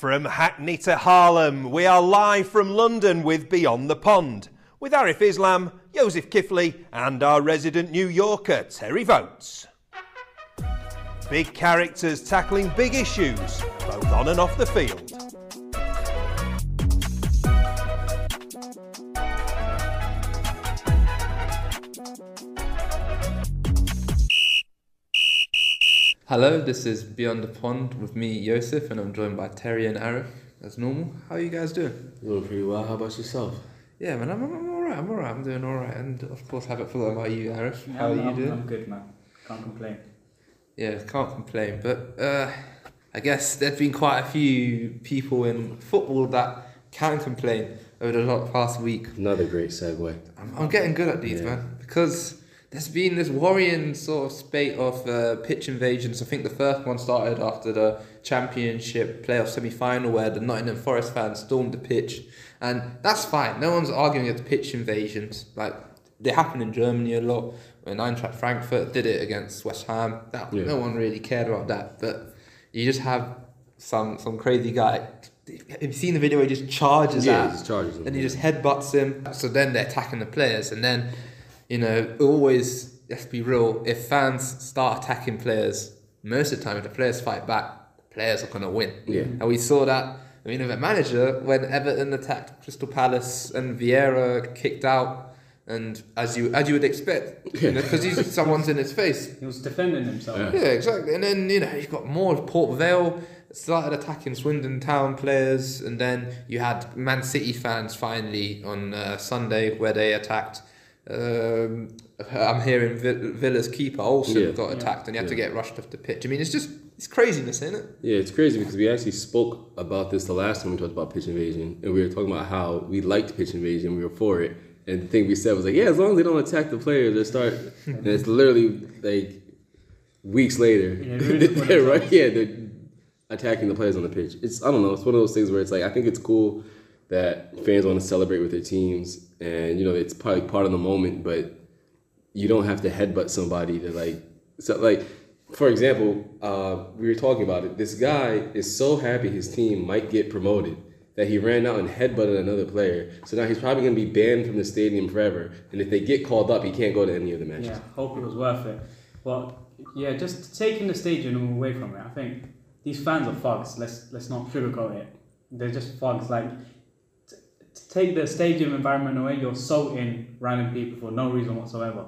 From Hackney to Harlem, we are live from London with Beyond the Pond, with Arif Islam, Yoseph Kiflie, and our resident New Yorker, Terry Vogt. Big characters tackling big issues, both on and off the field. Hello, this is Beyond the Pond with me, Yoseph, and I'm joined by Terry and Arif as normal. How are you guys doing? Doing pretty well. How about yourself? Yeah, man, I'm, I'm alright, I'm alright, I'm doing alright. And of course, have it for about you, Arif. Yeah, How are I'm, you doing? I'm good, man. Can't complain. Yeah, can't complain. But uh, I guess there's been quite a few people in football that can complain over the lo- past week. Another great segue. I'm, I'm getting good at these, Yeah. man, because there's been this worrying sort of spate of uh, pitch invasions. I think the first one started after the championship playoff semi final where the Nottingham Forest fans stormed the pitch, and that's fine. No one's arguing against pitch invasions. Like they happen in Germany a lot. When Eintracht Frankfurt did it against West Ham, that Yeah. no one really cared about that. But you just have some some crazy guy. Have you seen the video where he just charges Yeah, out? he just charges him. and he just headbutts him. So then they're attacking the players, and then you know always let's be real. If fans start attacking players, most of the time if the players fight back, the players are gonna win. Yeah. And we saw that. I mean, of a manager when Everton attacked Crystal Palace and Vieira kicked out, and as you as you would expect, because he's someone's in his face. He was defending himself. Yeah. Yeah, exactly. And then, you know, you've got more. Port Vale started attacking Swindon Town players, and then you had Man City fans finally on uh, Sunday where they attacked. Um, I'm hearing Villa's keeper also Yeah. got attacked, and he had to get rushed off the pitch. I mean, it's just it's craziness, isn't it? Yeah, it's crazy because we actually spoke about this the last time we talked about pitch invasion, and we were talking about how we liked pitch invasion, we were for it, and the thing we said was like, yeah, as long as they don't attack the players, they start, and it's literally like weeks later, Yeah, they're right, yeah, they're attacking the players on the pitch. It's I don't know, it's one of those things where it's like I think it's cool that fans want to celebrate with their teams, and you know it's probably part of the moment, but you don't have to headbutt somebody to like so like for example uh, we were talking about it this guy is so happy his team might get promoted that he ran out and headbutted another player so now he's probably going to be banned from the stadium forever and if they get called up he can't go to any of the matches Yeah, hope it was worth it. Well, yeah, just taking the stadium away from it, I think these fans are thugs. Let's let's not sugarcoat it. They're just thugs. Like take the stadium environment away, you're assaulting random people for no reason whatsoever.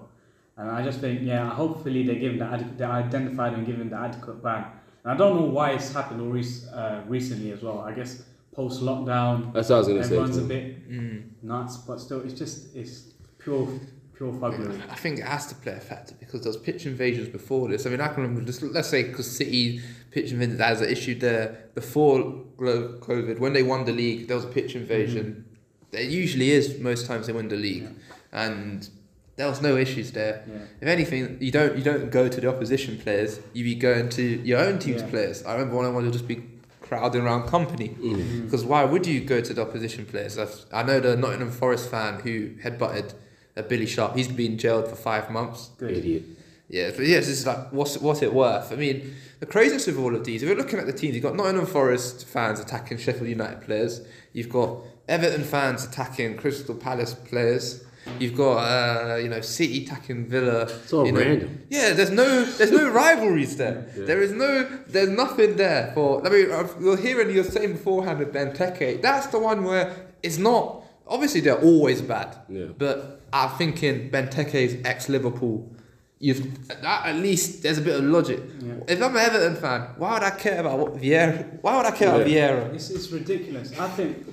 And I just think, yeah, hopefully they give the ad- they're identified and given the adequate ban. And I don't know why it's happened all rec- uh, recently as well. I guess post lockdown, that's what i was going to say everyone's a bit Mm. nuts, but still, it's just it's pure pure fuggery. I think it has to play a factor because there was pitch invasions before this. I mean, I can remember just let's say because City pitch invasions as an issue there before COVID when they won the league, there was a pitch invasion. There usually is most times they win the league, and there was no issues there. Yeah. If anything, you don't you don't go to the opposition players. You be going to your own team's Yeah. players. I remember when I wanted to just be crowding around company. Mm. Because why would you go to the opposition players? I've, I know the Nottingham Forest fan who headbutted uh, Billy Sharp. He's been jailed for five months. Good. idiot Yeah, but yes, it's like what's what's it worth? I mean, the craziness of all of these. If you're looking at the teams, you've got Nottingham Forest fans attacking Sheffield United players. You've got Everton fans attacking Crystal Palace players. You've got uh, you know City attacking Villa. it's all you know. random Yeah, there's no there's no rivalries there. Yeah. There is no there's nothing there for. I mean, I've- you're hearing you're saying beforehand with Benteke. That's the one where it's not. Obviously, they're always bad. Yeah. But I'm thinking Benteke's ex Liverpool. You've that, at least there's a bit of logic. Yeah. If I'm an Everton fan, why would I care about what Vieira? Why would I care about Vieira? It's, it's ridiculous. I think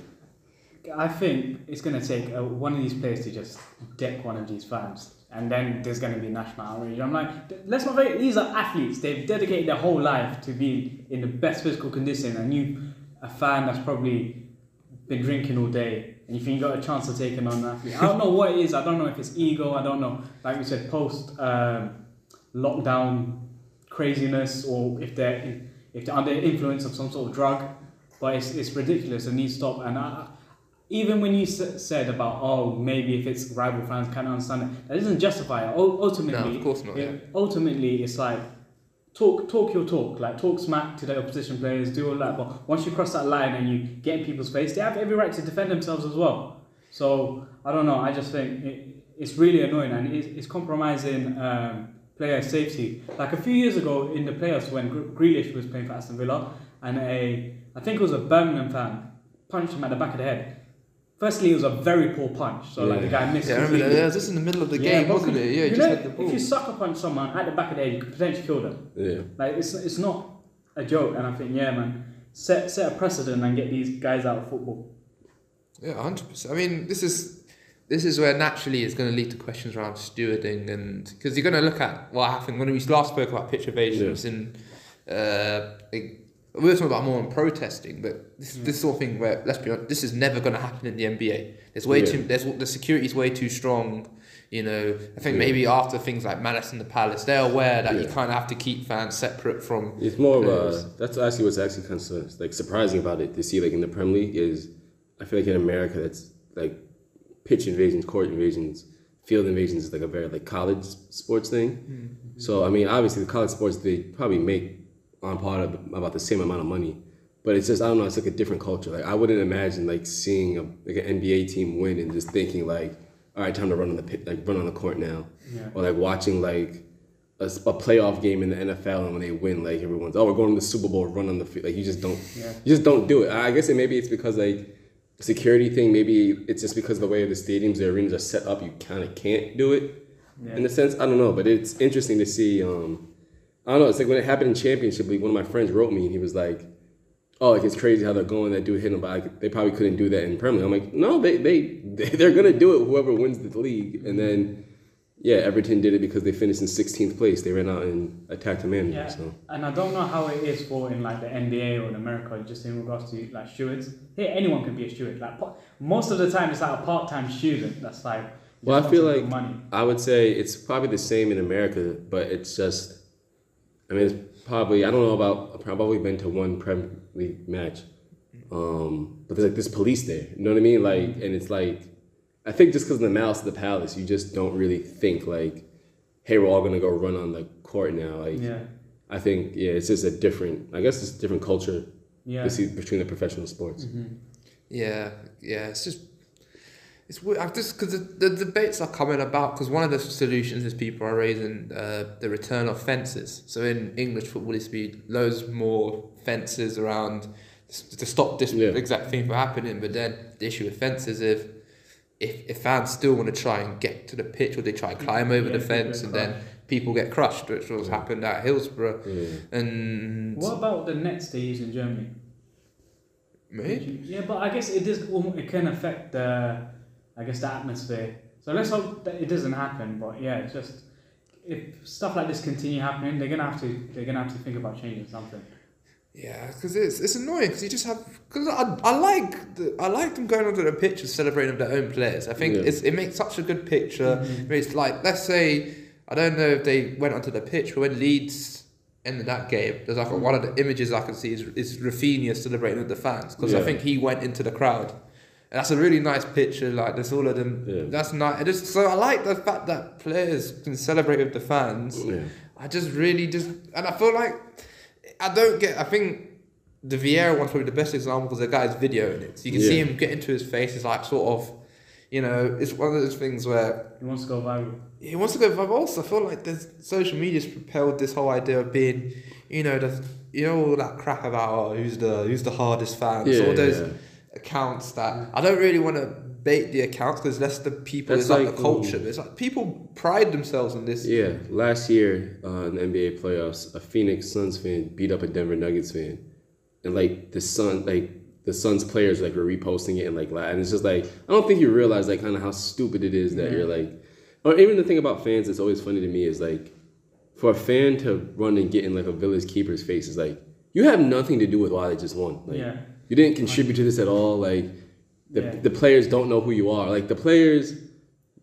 I think it's going to take uh, one of these players to just deck one of these fans, and then there's going to be national outrage. I'm like, let's not forget these are athletes. They've dedicated their whole life to be in the best physical condition, and you, a fan that's probably been drinking all day, and you think you got a chance of taking on an athlete. I don't know what it is. I don't know if it's ego. I don't know. Like you said, post um, lockdown craziness, or if they're if they're under the influence of some sort of drug. But it's, it's ridiculous and needs to stop. And I, even when you s- said about oh maybe if it's rival fans can't understand it, that doesn't justify it. U- ultimately, No, of course not, yeah. Ultimately, it's like talk talk your talk, like talk smack to the opposition players, do all that. But once you cross that line and you get in people's face, they have every right to defend themselves as well. So I don't know. I just think it, it's really annoying and it's, it's compromising um, player safety. Like a few years ago in the playoffs when Gr- Grealish was playing for Aston Villa and a I think it was a Birmingham fan punched him at the back of the head. Firstly, it was a very poor punch, so like the guy missed. Yeah, I remember that. completely. Yeah, it was just in the middle of the Yeah, game, but wasn't it? Yeah, you he know, just had the ball. If you sucker punch someone at the back of the head, you could potentially kill them. Yeah. Like it's it's not a joke, and I think yeah, man, set set a precedent and get these guys out of football. Yeah, hundred percent. I mean, this is this is where naturally it's going to lead to questions around stewarding, and because you're going to look at what happened when we last spoke about pitch evasions and uh, it- we were talking about more on protesting, but this mm. this sort of thing where let's be honest, this is never going to happen in the NBA. There's way Yeah. too there's the security's way too strong. You know, I think Yeah. maybe after things like Malice in the Palace, they're aware that you kind of have to keep fans separate from. It's more of players. a. That's actually what's actually kind of like surprising about it to see like in the Premier League is, I feel like in America that's like, pitch invasions, court invasions, field invasions is like a very like college sports thing. Mm. So I mean, obviously the college sports they probably make on par of about the same amount of money, but it's just I don't know. It's like a different culture. Like I wouldn't imagine like seeing a, like an NBA team win and just thinking like, all right, time to run on the pit, like run on the court now, Yeah. or like watching like a playoff game in the NFL and when they win, like everyone's oh we're going to the Super Bowl, run on the field. Like you just don't, Yeah. you just don't do it. I guess it maybe it's because like security thing. Maybe it's just because of the way the stadiums, the arenas are set up. You kind of can't do it Yeah. in a sense. I don't know, but it's interesting to see. Um, I don't know. It's like when it happened in championship league. One of my friends wrote me and he was like, "Oh, like it's crazy how they're going. That dude hit him, but I, they probably couldn't do that in Premier." League." I'm like, "No, they they they're gonna do it. Whoever wins the league." And then, yeah, Everton did it because they finished in 16th place. They ran out and attacked the manager. Yeah, So and I don't know how it is for in like the NBA or in America, just in regards to like stewards. Here, anyone can be a steward. Like most of the time, it's like a part-time student. That's like. Well, I feel like- money. I would say it's probably the same in America, but it's just, I mean, it's probably I don't know about. I've probably been to one Premier League match, um, but there's like this police there. You know what I mean? Like, and it's like, I think just because of the malice of the palace, you just don't really think like, hey, we're all gonna go run on the court now. Like, Yeah, I think yeah, it's just a different. I guess it's a different culture yeah. to see between the professional sports. Yeah, yeah, it's just it's weird. I've just because the, the debates are coming about because one of the solutions is people are raising uh, the return of fences. So in English football, it's be loads more fences around to stop this Yeah. exact thing from happening. But then the issue with fences if if, if fans still want to try and get to the pitch or they try and climb over Yeah, the fence get and then people get crushed, which was happened at Hillsborough. Yeah. And What about the nets they use in Germany? me? Yeah, but I guess it does. It can affect the, I guess the atmosphere. So let's hope that it doesn't happen. But yeah, it's just if stuff like this continue happening, they're gonna have to. They're gonna have to think about changing something. Yeah, because it's it's annoying because you just have because I, I like the, I like them going onto the pitch and celebrating with their own players. I think Yeah. it's it makes such a good picture. Mm-hmm. It's like let's say I don't know if they went onto the pitch, but when Leeds ended that game, there's like a, one of the images I can see is is Rafinha celebrating with the fans because I think he went into the crowd. And that's a really nice picture. Like there's all of them. Yeah. That's nice. It just so I like the fact that players can celebrate with the fans. Yeah. I just really just and I feel like I don't get. I think the Vieira one's probably the best example because the guy's videoing it, so you can see him get into his face. It's like sort of, you know, it's one of those things where He wants to go viral. he wants to go. But also, I feel like there's social media's propelled this whole idea of being, you know, the you know all that crap about oh, who's the who's the hardest fans, Yeah, all those yeah. Accounts that I don't really want to bait the accounts because less the people That's it's like, like, the culture. um, it's like people pride themselves on this. Yeah, last year uh, in the NBA playoffs, a Phoenix Suns fan beat up a Denver Nuggets fan, and like the Sun, like the Suns players like were reposting it and like la- and it's just like I don't think you realize like kind of how stupid it is that you're like, or even the thing about fans that's always funny to me is like, for a fan to run and get in like a village keeper's face is like you have nothing to do with why they just won. Like, Yeah. you didn't contribute to this at all. Like the Yeah. the players don't know who you are. Like the players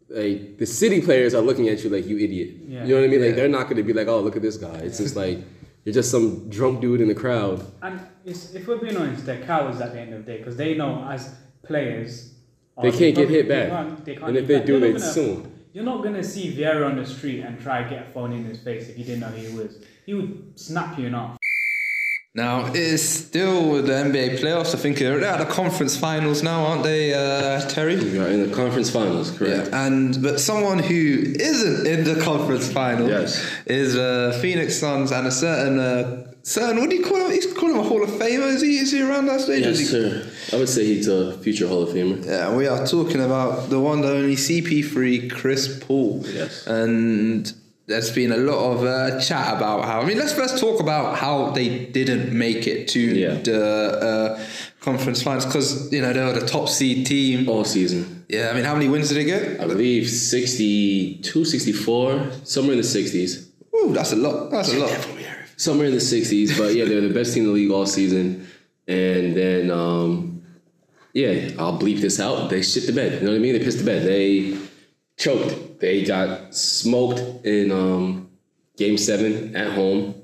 like the city players are looking at you like you idiot. Yeah. You know what I mean? Like they're not going to be like, oh, look at this guy. It's just like you're just some drunk dude in the crowd. And it's, if we're being honest, they're cowards at the end of the day because they know as players They can't get hit they back. can't- they can't And if they back. do, They're they'd not sue gonna- 'em. You're not gonna see Vieira on the street and try to get a phone in his face if you didn't know who he was. He would snap you in half. Now it's still the NBA playoffs. I think they're at the conference finals now, aren't they, uh, Terry? We are in the conference finals, correct? Yeah, and but someone who isn't in the conference finals Yes. is uh, Phoenix Suns and a certain uh, certain what do you call him? He's call him a Hall of Famer. Is he is he around that stage? Yes, sir. I would say he's a future Hall of Famer. Yeah, we are talking about the one, the only CP3, Chris Paul. Yes. And there's been a lot of uh, chat about how. I mean, let's first talk about how they didn't make it to Yeah. the uh, conference finals because you know they were the top seed team. All season. Yeah, I mean, how many wins did they get? I believe 62, 64, somewhere in the 60s. Ooh, that's a lot. That's a lot. Somewhere in the 60s, but yeah, they're the best team in the league all season. And then, um, yeah, I'll bleep this out. They shit the bed. You know what I mean? They pissed the bed. They choked. They got smoked in um, game seven at home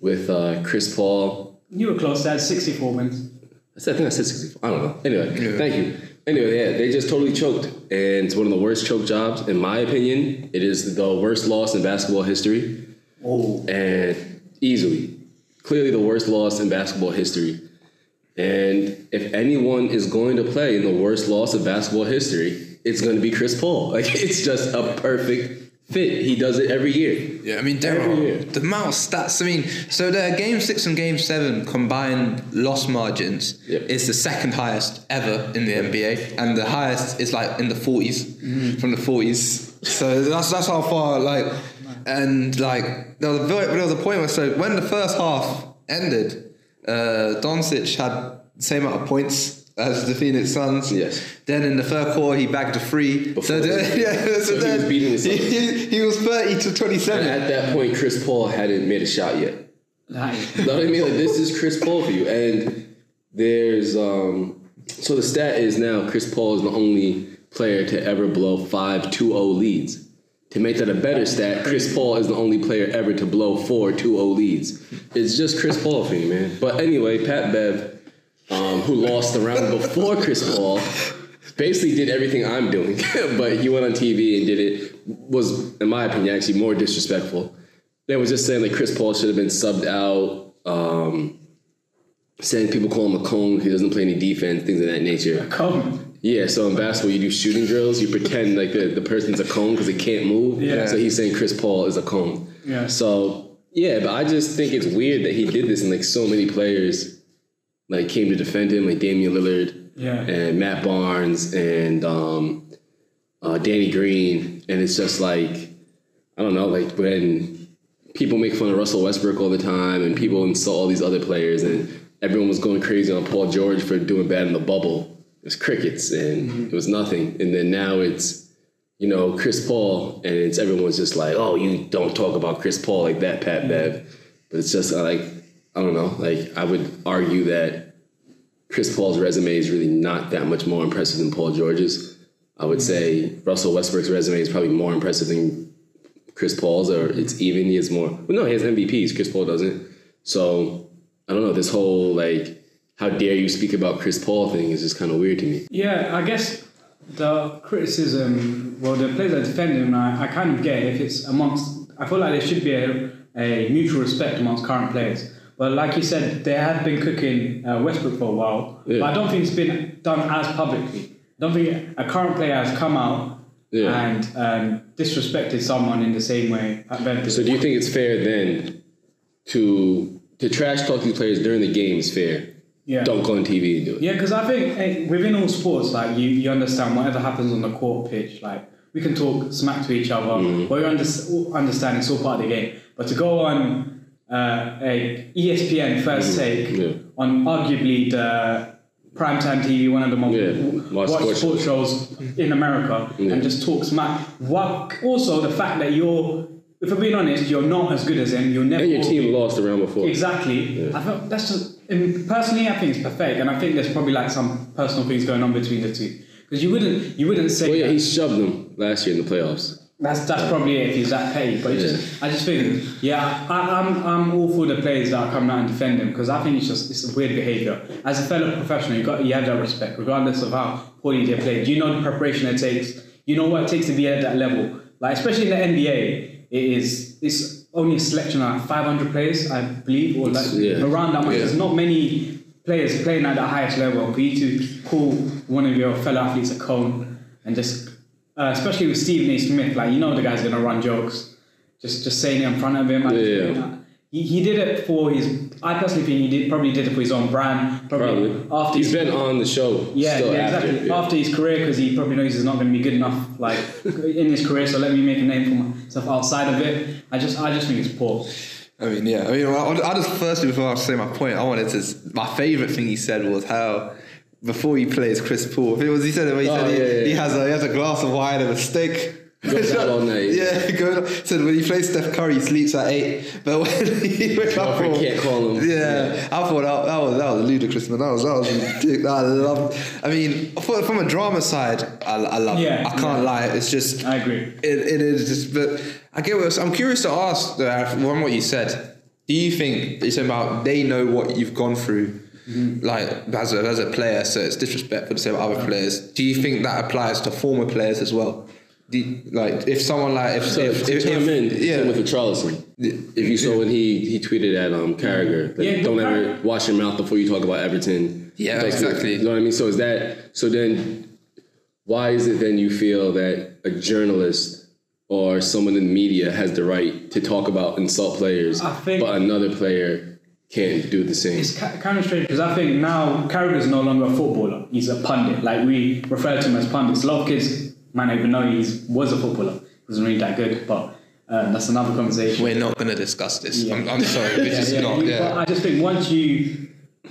with uh, Chris Paul You were close. They had 64 wins. I said- I think I said 64. I don't know. Anyway, thank you. Anyway, yeah, they just totally choked. And it's one of the worst choke jobs. In my opinion, it is the worst loss in basketball history. Oh. And easily. Clearly the worst loss in basketball history. And if anyone is going to play in the worst loss of basketball history, it's going to be Chris Paul. Like, it's just a perfect fit. He does it every year. Yeah, I mean, year. the amount of stats. I mean, so the game six and game seven combined loss margins Yep. is the second highest ever in the NBA, and the highest is like in the 40s, from the 40s. So that's that's how far like, and like there was a very- there was a point where so when the first half ended, uh, Doncic had the same amount of points. As the Phoenix Suns. Yes. Then in the third quarter, he bagged a free. Before so, then, the- yeah, so, so he was beating the he, Suns. he, he was 30 to 27. And at that point, Chris Paul hadn't made a shot yet. That is- You know what I mean? Like this is Chris Paul for you. And there's um so the stat is now Chris Paul is the only player to ever blow five 2-0 leads. To make that a better stat, Chris Paul is the only player ever to blow four 2-0 leads. It's just Chris Paul for you, man. But anyway, Pat Bev, um, who lost the round before Chris Paul, basically did everything I'm doing, but he went on TV and did it. Was, in my opinion, actually more disrespectful. They was just saying that Chris Paul should have been subbed out. Um, saying people call him a cone. He doesn't play any defense, things of that nature. Come. Yeah, so in basketball, you do shooting drills. You pretend like the, the person's a cone because they can't move. Yeah. So he's saying Chris Paul is a cone. Yeah. So yeah, but I just think it's weird that he did this, and like so many players like came to defend him, like Damian Lillard Yeah. and Matt Barnes and um, uh, Danny Green, and it's just like I don't know, like when people make fun of Russell Westbrook all the time, and people insult all these other players, and everyone was going crazy on Paul George for doing bad in the bubble. It was crickets, and it was nothing. And then now it's you know Chris Paul, and it's everyone's just like, oh, you don't talk about Chris Paul like that, Pat Bev. But it's just uh, like I don't know. Like I would argue that Chris Paul's resume is really not that much more impressive than Paul George's. I would say Russell Westbrook's resume is probably more impressive than Chris Paul's, or it's even. He has more. Well, no, he has MVPs. Chris Paul doesn't. So I don't know. This whole like, how dare you speak about Chris Paul thing is just kind of weird to me. Yeah, I guess the criticism, well, the players that defend him, I, I kind of get it. if it's amongst. I feel like there should be a, a mutual respect amongst current players. But like you said, they had been cooking uh, Westbrook for a while, Yeah. but I don't think it's been done as publicly. I don't think a current player has come out Yeah. and um, disrespected someone in the same way. So do you think it's fair then to to trash talk these players during the game is fair? Yeah. Don't go on TV and do it. Yeah, because I think eh, within all sports, like you, you understand whatever happens on the court pitch, like we can talk smack to each other, Mm-hmm. but you under, understand it's all part of the game. But to go on uh, a ESPN first take Mm-hmm. Yeah. on arguably the primetime TV, one of the most Yeah, watched sports shows in America, Yeah. and just talks smack. What also the fact that you're, if we're being honest, you're not as good as him. You're never And your team be. lost the round before. Exactly. I thought that's just and personally, I think it's pathetic, and I think there's probably like some personal things going on between the two. Because you wouldn't, you wouldn't say Well, yeah, that. he shoved them last year in the playoffs. That's that's probably it if he's that petty. But it's just, I just think, yeah, I, I'm I'm all for the players that are coming out and defend him because I think it's just it's a weird behaviour. As a fellow professional, you got you have that respect regardless of how poorly they play. Do you know the preparation it takes you know what it takes to be at that level. Like especially in the NBA, it is it's only a selection of 500 players, I believe, or like Yeah. around that much. Yeah. There's not many players playing at the highest level. For you to call one of your fellow athletes a cone and just, uh, especially with Stephen A. Smith, like you know the guy's gonna run jokes. Just just saying it in front of him. I just Yeah. think that- He, he did it for his. I personally think he did probably did it for his own brand. Probably, Probably. after He's his- been on the show. yeah, still yeah, after, exactly. yeah. After his career, because he probably knows he's not going to be good enough, like in his career. So let me make a name for myself outside of it. I just, I just think it's poor. I mean, yeah. I mean, I, I just firstly before I say my point, I wanted to. My favorite thing he said was how before he plays Chris Paul, it was he said it when he Oh, said he, yeah, yeah, he has a he has a glass of wine and a steak. Goes out. Yeah, he goes, said when he plays Steph Curry, he sleeps at eight. But when he went up Girlfriend for- can't call him. Yeah, I thought that, that was that was ludicrous, man. That was that was. I love. I mean, for, from a drama side, I, I love Yeah, it. I can't yeah. lie. It's just I agree. it, it is just, but I get what I'm curious to ask uh, from what you said. Do you think it's about they know what you've gone through, like as a, as a player? So it's disrespectful to say about other players. Do you think that applies to former players as well? You- like if someone like if So if, to if, chime in, yeah yeah. with Richarlison. If you saw when he he tweeted at um Carragher, like, Yeah, don't ever wash your mouth before you talk about Everton. Yeah, Like, exactly. You know what I mean? So is that so then? Why is it then you feel that a journalist or someone in the media has the right to talk about insult players, think- but another player can't do the same? It's kind of strange because I think now Carragher's no longer a footballer. He's a pundit. Like we refer to him as pundits. A lot of kids might not even know he was a footballer. He wasn't really that good, but uh, that's another conversation. we're not going to discuss this. Yeah. I'm, I'm sorry, this is yeah, not. you- Yeah. But I just think once you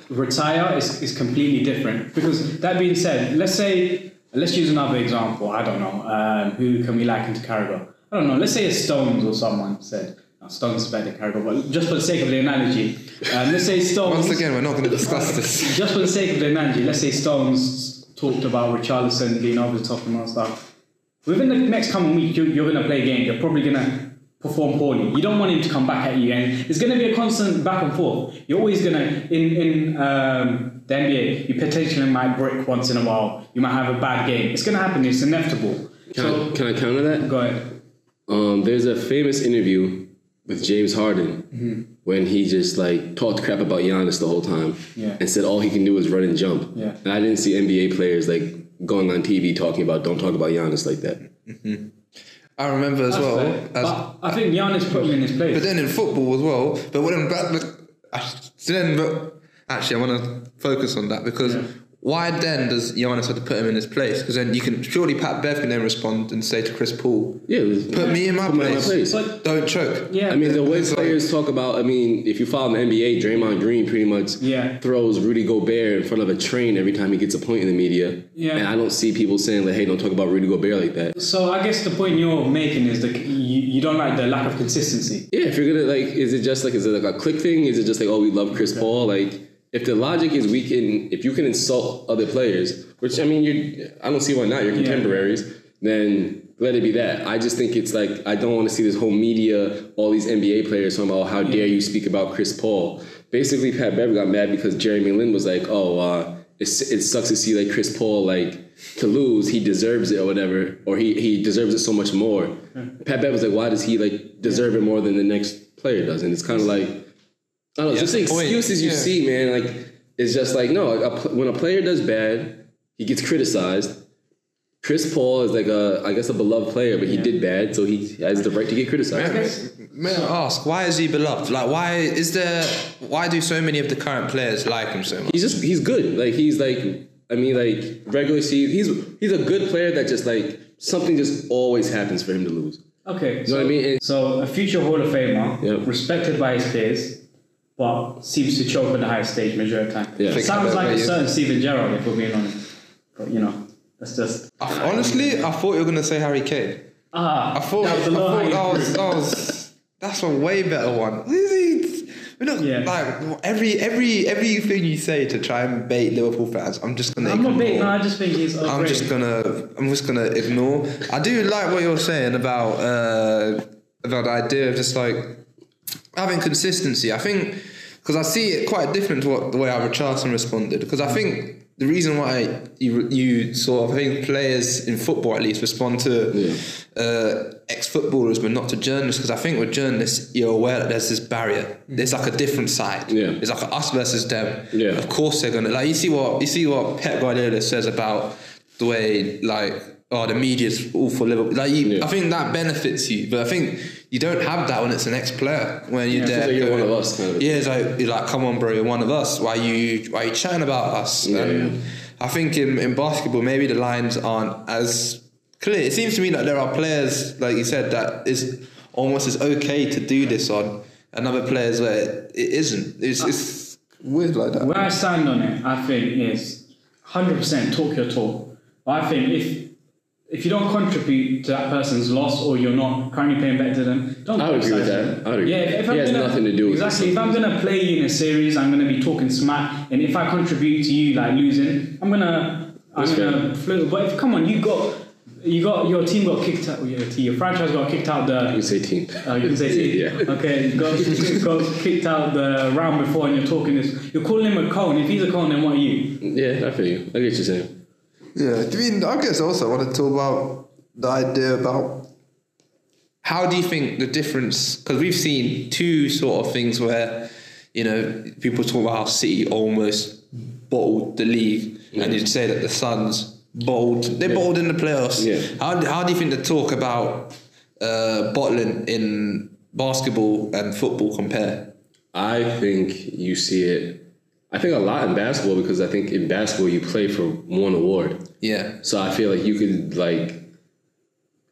retire, it's, it's completely different. Because that being said, let's say, let's use another example. I don't know. Um, who can we liken to Carragher? I don't know. Let's say it's Stones or someone said. No, Stones is better than but just for the sake of the analogy, um, let's say Stones. Once again, we're not going to discuss this. Just for the sake of the analogy, let's say Stones talked about Richarlison being over the top and all that stuff. Within the next coming week, you, you're going to play a game. You're probably going to perform poorly. You don't want him to come back at you, and it's going to be a constant back and forth. You're always going to in in um, the NBA. You potentially might brick once in a while. You might have a bad game. It's going to happen. It's inevitable. Can, so I, can I counter that? go ahead. Um, there's a famous interview with James Harden Mm-hmm. when he just like talked crap about Giannis the whole time Yeah. and said all he can do is run and jump. Yeah. And I didn't see NBA players like going on TV talking about don't talk about Giannis like that. I remember as That's well. As, but I think Giannis put him in his place. But then in football as well. But when back, look, I- so then, but actually, I want to focus on that because Yeah. Why then does Giannis have to put him in his place? Because then you can surely Pat Bev can then respond and say to Chris Paul, Yeah, was- "Put me in my Put me in my place. place. But- Don't choke." yeah, I mean, the way It's like- players talk about, I mean, if you follow the NBA, Draymond Green pretty much Yeah. throws Rudy Gobert in front of a train every time he gets a point in the media. Yeah. And I don't see people saying, like, hey, don't talk about Rudy Gobert like that. So I guess the point you're making is that you, you don't like the lack of consistency. Yeah, if you're gonna like, is it just like, is it like a click thing? Is it just like, oh, we love Chris Paul? Like, if the logic is we can, if you can insult other players, which I mean, you, I don't see why not. You're contemporaries. Then let it be that. I just think it's like I don't want to see this whole media, all these NBA players talking about how dare you speak about Chris Paul. Basically, Pat Bev got mad because Jeremy Lin was like, oh, uh, it's, it sucks to see like Chris Paul like to lose. He deserves it or whatever, or he he deserves it so much more. Pat Bev was like, why does he like deserve it more than the next player does? And it's kind of like I don't know, just the point. excuses you Yeah. see, man. Like it's just like no, a, when a player does bad, he gets criticized. Chris Paul is like a, I guess, a beloved player, but he did bad, so he has the right to get criticized. May I ask why is he beloved? Like, why is there? Why do so many of the current players like him so much? He's just he's good. Like he's like I mean like regular season. He's he's a good player that just like something just always happens for him to lose. Okay. know so, what I mean? And- so a future Hall of Famer, Yep. respected by his peers, but seems to choke at the highest stage majority of the time. Yeah. Think Sounds like where a you- certain Steven Gerrard, if we're being honest. But you know, that's just I- honestly, I thought you were gonna say Harry Kane. ah. I thought, that was a I low thought that was that was that's a way better one. We're not Yeah. like every every everything you say to try and bait Liverpool fans. I'm just gonna. I'm not ignore. big. No, I just think he's. I'm overrated. just gonna I'm just gonna ignore. I do like what you're saying about uh, about the idea of just like having consistency. I think because I see it quite different to what the way Albert Charlton responded. Because I think the reason why you you sort of I think players in football at least respond to Yeah. uh, ex footballers but not to journalists because I think with journalists you're aware that there's this barrier. There's like a different side. Yeah. It's like us versus them. Yeah. Of course they're gonna like you see what you see what Pep Guardiola says about the way like oh the media's all for Liverpool. Like you, Yeah. I think that benefits you, but I think you don't have that when it's an ex player when you're Yeah. there. Like you're going- one of us, kind of. Yeah, it's like you're like, come on, bro, you're one of us. Why you why you chatting about us? Yeah, And yeah. I think in, in basketball maybe the lines aren't as clear. It seems to me like there are players, like you said, that is almost as okay to do this on, and other players where it isn't. It's, it's weird like that. Where I stand on it, I think is 100% talk your talk. I think if if you don't contribute to that person's loss or you're not currently playing better than them, don't I would agree with that. I would agree. Yeah, if, if I'm has gonna, nothing to do with exactly. If I'm gonna play you in a series, I'm gonna be talking smack, and if I contribute to you like losing, I'm gonna I'm That's gonna float. But if come on, you got you got your team got kicked out. Your team, your franchise got kicked out the You can say team. Oh, you can say team. Yeah. Okay, got, got kicked out the round before, and you're talking this. You're calling him a cone. If he's a cone, then what are you? Yeah, I feel you. I get what you're saying. Yeah, I mean, I guess also I want to talk about the idea about how do you think the difference? Because we've seen two sort of things where you know people talk about how City almost bottled the league, and you'd say that the Suns bottled they bottled in the playoffs. Yeah. How how do you think the talk about uh, bottling in basketball and football compare? I think you see it. I think a lot in basketball because I think in basketball you play for one award. Yeah, So I feel like you could like,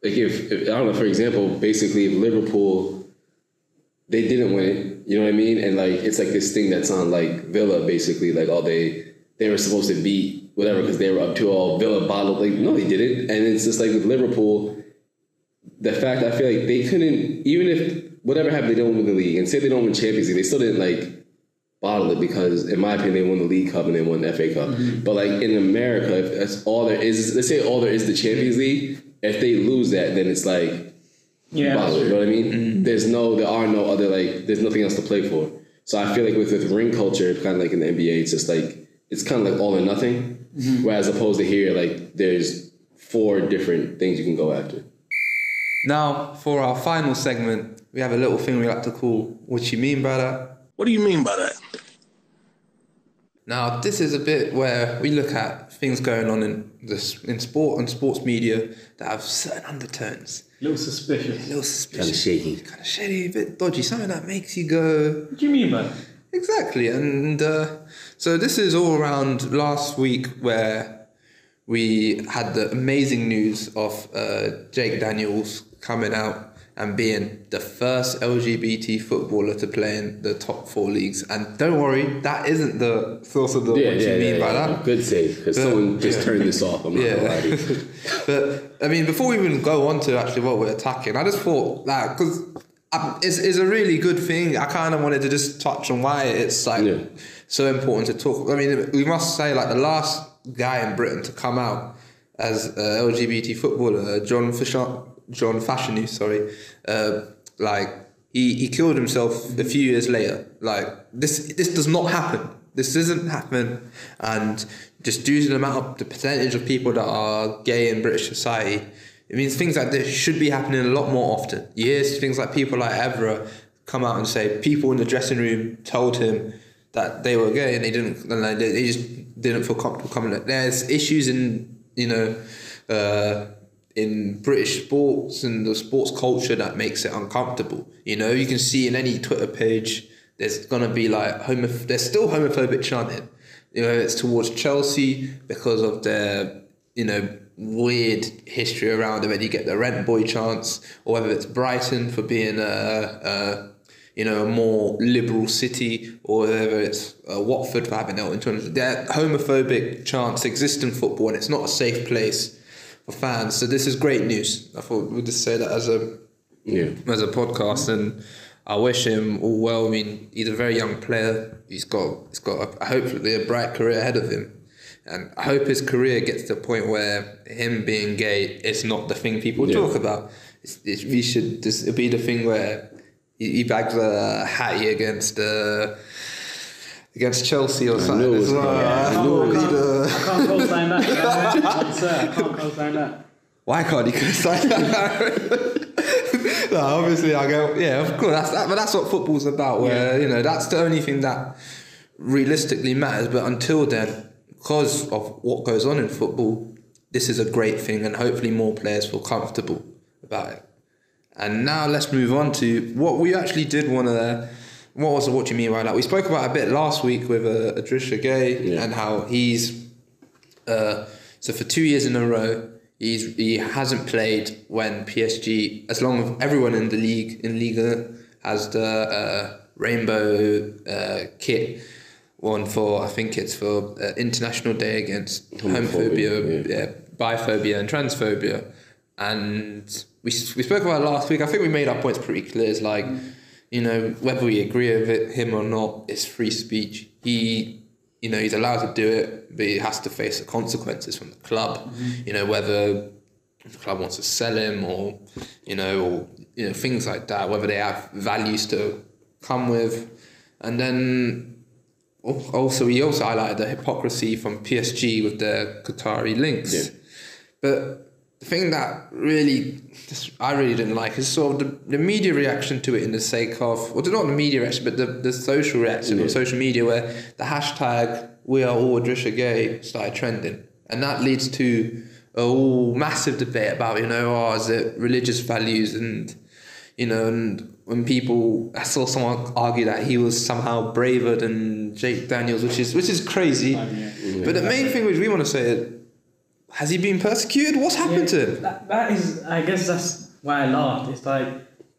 like if, if I don't know, for example, basically if Liverpool, they didn't win it, you know what I mean, and like it's like this thing that's on like Villa basically, like all they they were supposed to beat whatever because they were up to all. Villa bottled, like no they didn't, and it's just like with Liverpool, the fact I feel like they couldn't even if whatever happened they don't win the league. And say they don't win Champions League, they still didn't like bottle it because, in my opinion, they won the League Cup and they won the FA Cup. Mm-hmm. But like in America, if that's all there is, let's say all there is the Champions League. If they lose that, then it's like Yeah, bottle. You know what I mean? Mm-hmm. There's no, there are no other like, there's nothing else to play for. So I feel like with with ring culture, kind of like in the NBA, it's just like it's kind of like all or nothing. Mm-hmm. Whereas opposed to here, like there's four different things you can go after. Now, for our final segment, we have a little thing we like to call What You Mean by That? What do you mean by that? Now, this is a bit where we look at things going on in this in sport and sports media that have certain undertones. A little suspicious. A little suspicious. shaky. Kind of shady, a bit dodgy, something that makes you go, What do you mean by that? Exactly, and uh, so this is all around last week where we had the amazing news of uh, Jake Daniels coming out and being the first LGBT footballer to play in the top four leagues. And don't worry, that isn't the source of the what you mean by that. Good save because someone just yeah. turned this off. I'm Yeah. but I mean, before we even go on to actually what we're attacking, I just thought that because um, it's, it's a really good thing. I kind of wanted to just touch on why it's like Yeah. so important to talk. I mean, we must say like the last guy in Britain to come out as a LGBT footballer, John Fisher, John Fashanu, sorry, uh, like he, he killed himself a few years later. Like this this does not happen. This doesn't happen, and just due to the amount of the percentage of people that are gay in British society, it means things like this should be happening a lot more often. You hear things like people like Evra come out and say people in the dressing room told him that they were gay and they didn't, they just didn't feel comfortable coming. There's issues in you know. Uh, in British sports and the sports culture that makes it uncomfortable. You know, you can see in any Twitter page, there's gonna be like homo. There's still homophobic chanting. You know, it's towards Chelsea because of their you know weird history around it. Whether you get the rent boy chants, or whether it's Brighton for being a. a you know, a more liberal city, or whether it's uh, Watford for having Elton John. Their homophobic chants exist in football, and it's not a safe place fans. So this is great news. I thought we'd just say that as a Yeah. as a podcast, and I wish him all well. I mean, he's a very young player. He's got he's got a, hopefully a bright career ahead of him, and I hope his career gets to a point where him being gay is not the thing people Yeah. talk about. It's, we should this be the thing where he, he bags a hattie against uh, against Chelsea or I something knew it as was well. coming. I I thought knew it we'd, was uh, I can't co-sign that. No, sir, I can't co-sign that. Why can't he co-sign that? no, obviously I go, yeah, of course. That's that, but that's what football's about. Where you know that's the only thing that realistically matters. But until then, because of what goes on in football, this is a great thing, and hopefully more players feel comfortable about it. And now let's move on to what we actually did want to. What was what do you mean by that? We spoke about a bit last week with uh, Idrissa Gueye Yeah. and how he's uh, so for two years in a row, he's he hasn't played when PSG, as long as everyone in the league in Liga has the uh, rainbow uh, kit, one for I think it's for uh, International Day against homophobia, Homophobia, yeah. biphobia and transphobia, and we we spoke about it last week. I think we made our points pretty clear. It's like. You know, whether we agree with it, him or not, it's free speech. He you know, he's allowed to do it, but he has to face the consequences from the club. Mm-hmm. You know, whether the club wants to sell him or, you know, or you know things like that. Whether they have values to come with, and then also he also highlighted the hypocrisy from PSG with their Qatari links. Yeah. But the thing that really I really didn't like is sort of the, the media reaction to it in the sake of, well, not the media reaction, but the, the social reaction on social media where the hashtag we are all Idrissa Gueye started trending. And that leads to a whole massive debate about, you know, oh, is it religious values and, you know, and when people, I saw someone argue that he was somehow braver than Jake Daniels, which is which is crazy. yeah. But the main thing which we want to say is, has he been persecuted? What's happened to him? That, that is, I guess that's why I laughed. It's like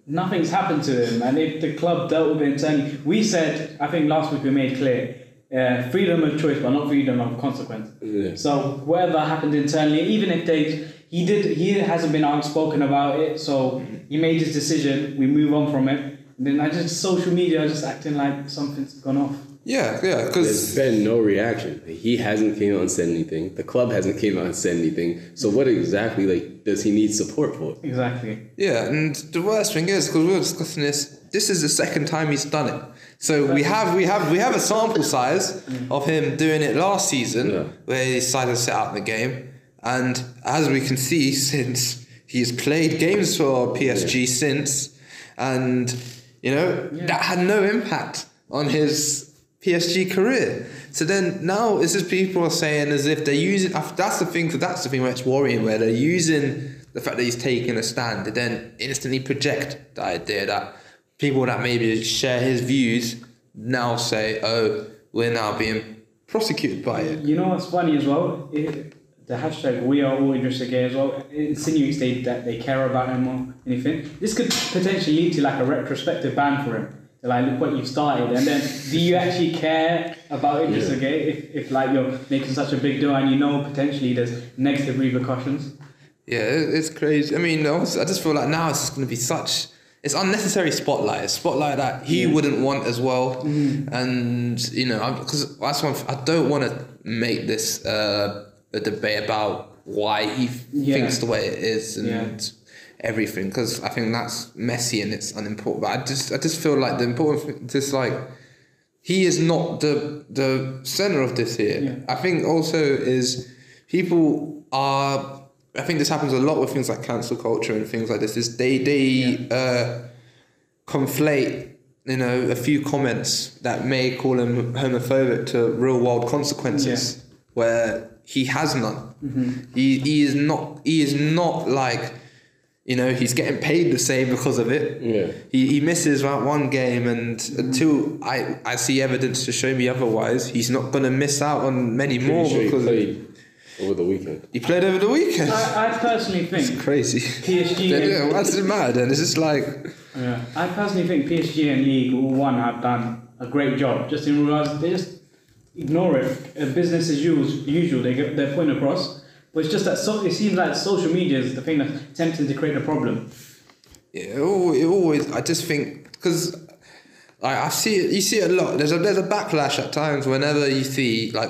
nothing's happened to him, and if the club dealt with it internally, we said, I think last week we made clear, uh, freedom of choice, but not freedom of consequence. Yeah. So whatever happened internally, even if they, he did, he hasn't been outspoken about it, so he made his decision. We move on from it. And then I just social media just acting like something's gone off. Yeah, yeah, There's been no reaction. He hasn't came out and said anything. The club hasn't came out and said anything. So what exactly like does he need support for? Exactly. yeah, and the worst thing is because we were discussing this. This is the second time he's done it. So we have we have we have a sample size of him doing it last season Yeah. where he decided to set out the game, and as we can see, since he's played games for PSG since, and you know that had no impact on his PSG career. So then now it's just people are saying as if they're using. That's the thing. That's the thing where it's worrying. Where they're using the fact that he's taking a stand to then instantly project the idea that people that maybe share his views now say, "Oh, we're now being prosecuted by it." You know what's funny as well? It, the hashtag we are all Idrissa Gueye as well insinuates they, that they care about him or anything. This could potentially lead to like a retrospective ban for him. Like, look what you've started. And then, do you actually care about Idrissa Yeah. Gueye if, if like you're making such a big deal and you know potentially there's negative repercussions? Yeah, it's crazy. I mean, I just feel like now it's just going to be such. It's unnecessary spotlight. A spotlight that he wouldn't want as well, and you know, because that's one. I don't want to make this uh, a debate about why he Yeah. thinks the way it is and Yeah. Everything, because I think that's messy and it's unimportant. But I just, I just feel like the important, thing, just like he is not the the center of this here. Yeah. I think also is people are. I think this happens a lot with things like cancel culture and things like this. Is they they uh, conflate you know a few comments that may call him homophobic to real world consequences where he has none. He he is not he is not like you know he's getting paid the same because of it. Yeah. He, he misses like one game, and until I, I see evidence to show me otherwise, he's not going to miss out on many more Pretty sure he because played over the weekend. he played over the weekend. I, I personally think It's Crazy. PSG Then, and- yeah, what's it matter then? It's just like Yeah. I personally think PSG and League one have done a great job. Just in regards, they just ignore it. Uh, business as usual. Usual. They get their point across. But it's just that so, it seems like social media is the thing that's attempting to create a problem. yeah, it always. I just think because I, I see it. You see it a lot. There's a there's a backlash at times whenever you see like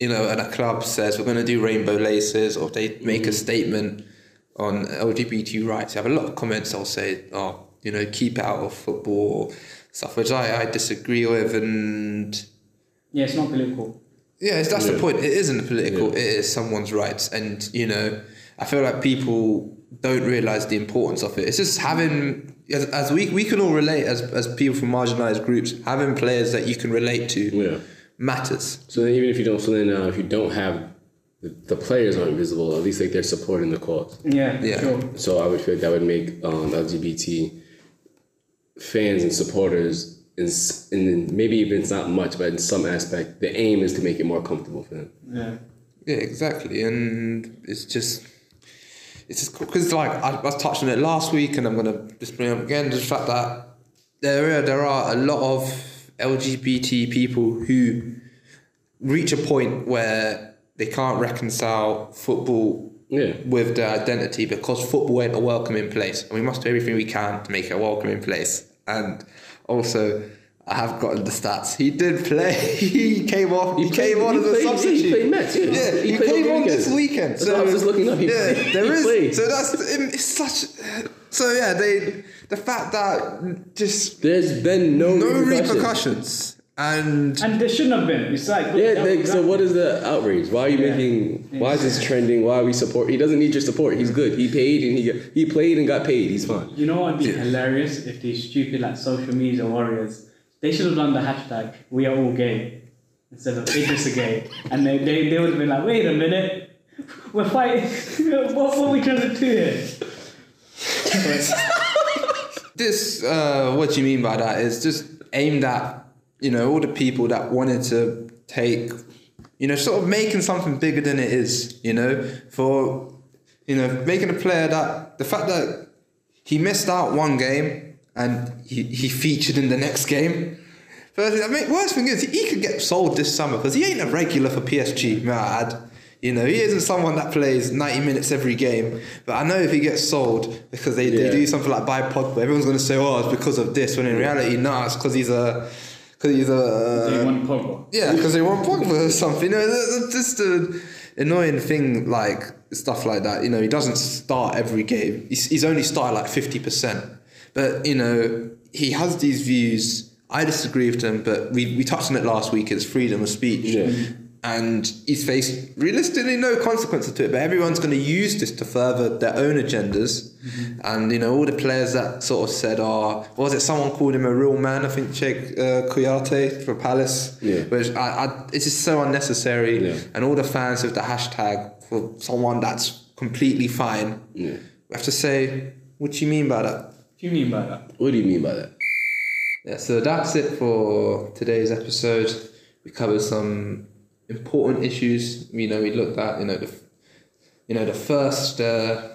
you know, and a club says we're going to do rainbow laces, or they make a mm. statement on LGBT rights. You have a lot of comments that'll say, "Oh, you know, keep out of football," or stuff which I, I disagree with, and Yeah, it's not political. Yeah, it's, that's the point. It isn't political. Yeah. It is someone's rights, and you know, I feel like people don't realize the importance of it. It's just having, as, as we we can all relate as as people from marginalized groups, having players that you can relate to Yeah. matters. So then even if you don't, so then uh, if you don't have the, the players aren't visible, at least like they're supporting the cause. Yeah, Yeah. sure. So I would feel like that would make um, LGBT fans and supporters, in, in maybe even it's not much, but in some aspect, the aim is to make it more comfortable for them. Yeah. Yeah, exactly, and it's just. It's just because like I, I touched on it last week, and I'm gonna just bring it up again. The fact that there are, there are a lot of LGBT people who reach a point where they can't reconcile football Yeah. with their identity because football ain't a welcoming place, and we must do everything we can to make it a welcoming place. And also, I have gotten the stats. He did play. He came off. He, He played- came on he as a played- yeah, he substitute. played Mets, yeah. yeah, He he, came on this weekend. So, I was just looking up. He yeah, played- there he is. played. So that's it's such. So yeah, they the fact that just There's been no, no repercussions. repercussions and And there shouldn't have been. It's like Yeah, that- like, so what is the outrage? Why are you Yeah. making? Why is this trending? Why are we support? He doesn't need your support. He's good. He paid and he he played and got paid. He's fine. You know what would be hilarious if these stupid like social media warriors they should have done the hashtag we are all gay instead of Idrissa Gueye. And they, they, they would have been like, wait a minute, we're fighting what, what are we trying to do here? this uh, what do you mean by that is just aimed at you know all the people that wanted to take you know sort of making something bigger than it is you know for you know making a player that the fact that he missed out one game and he, he featured in the next game First, I mean, worst thing is he could get sold this summer because he ain't a regular for PSG. May I add, you know, he isn't someone that plays ninety minutes every game. But I know if he gets sold because they, they do something like buy Pogba, everyone's going to say, "Oh, it's because of this." When in reality, nah, it's because he's a because he's a uh, They want Pogba. yeah, because they want Pogba or something. You know, that- that's just an annoying thing, like stuff like that. You know, he doesn't start every game. He's, he's only started like fifty percent. But you know, he has these views. I disagree with them, but we, we touched on it last week. It's freedom of speech. Yeah. And he's faced realistically no consequences to it, but everyone's going to use this to further their own agendas. And you know, all the players that sort of said, "Oh, was it?" Someone called him a real man. I think Cheikh uh, Kouyaté for Palace. Yeah. Which I, I, it's just so unnecessary. Yeah. And all the fans with the hashtag for someone that's completely fine. Yeah. We have to say, what do you mean by that? What do you mean by that? What do you mean by that? Yeah, so that's it for today's episode. We covered some important issues. You know, we looked at you know the, you know the first uh,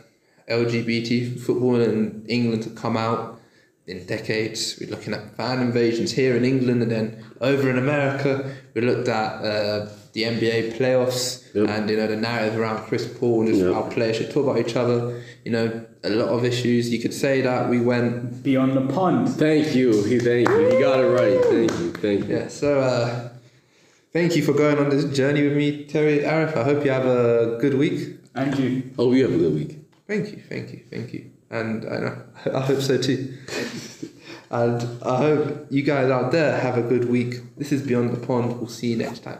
LGBT football in England to come out in decades. We're looking at fan invasions here in England and then over in America. We looked at uh, the NBA playoffs Yep. and you know the narrative around Chris Paul and just Yep. how players should talk about each other. You know, a lot of issues. You could say that we went Beyond the pond. Thank you. He thank you. He got it right. Thank you. Thank you. Yeah, so uh, thank you for going on this journey with me, Terry Arif. I hope you have a good week. And you. Oh, we have a good week. Thank you, thank you, thank you. And I, know, I hope so too. and I hope you guys out there have a good week. This is Beyond the Pond. We'll see you next time.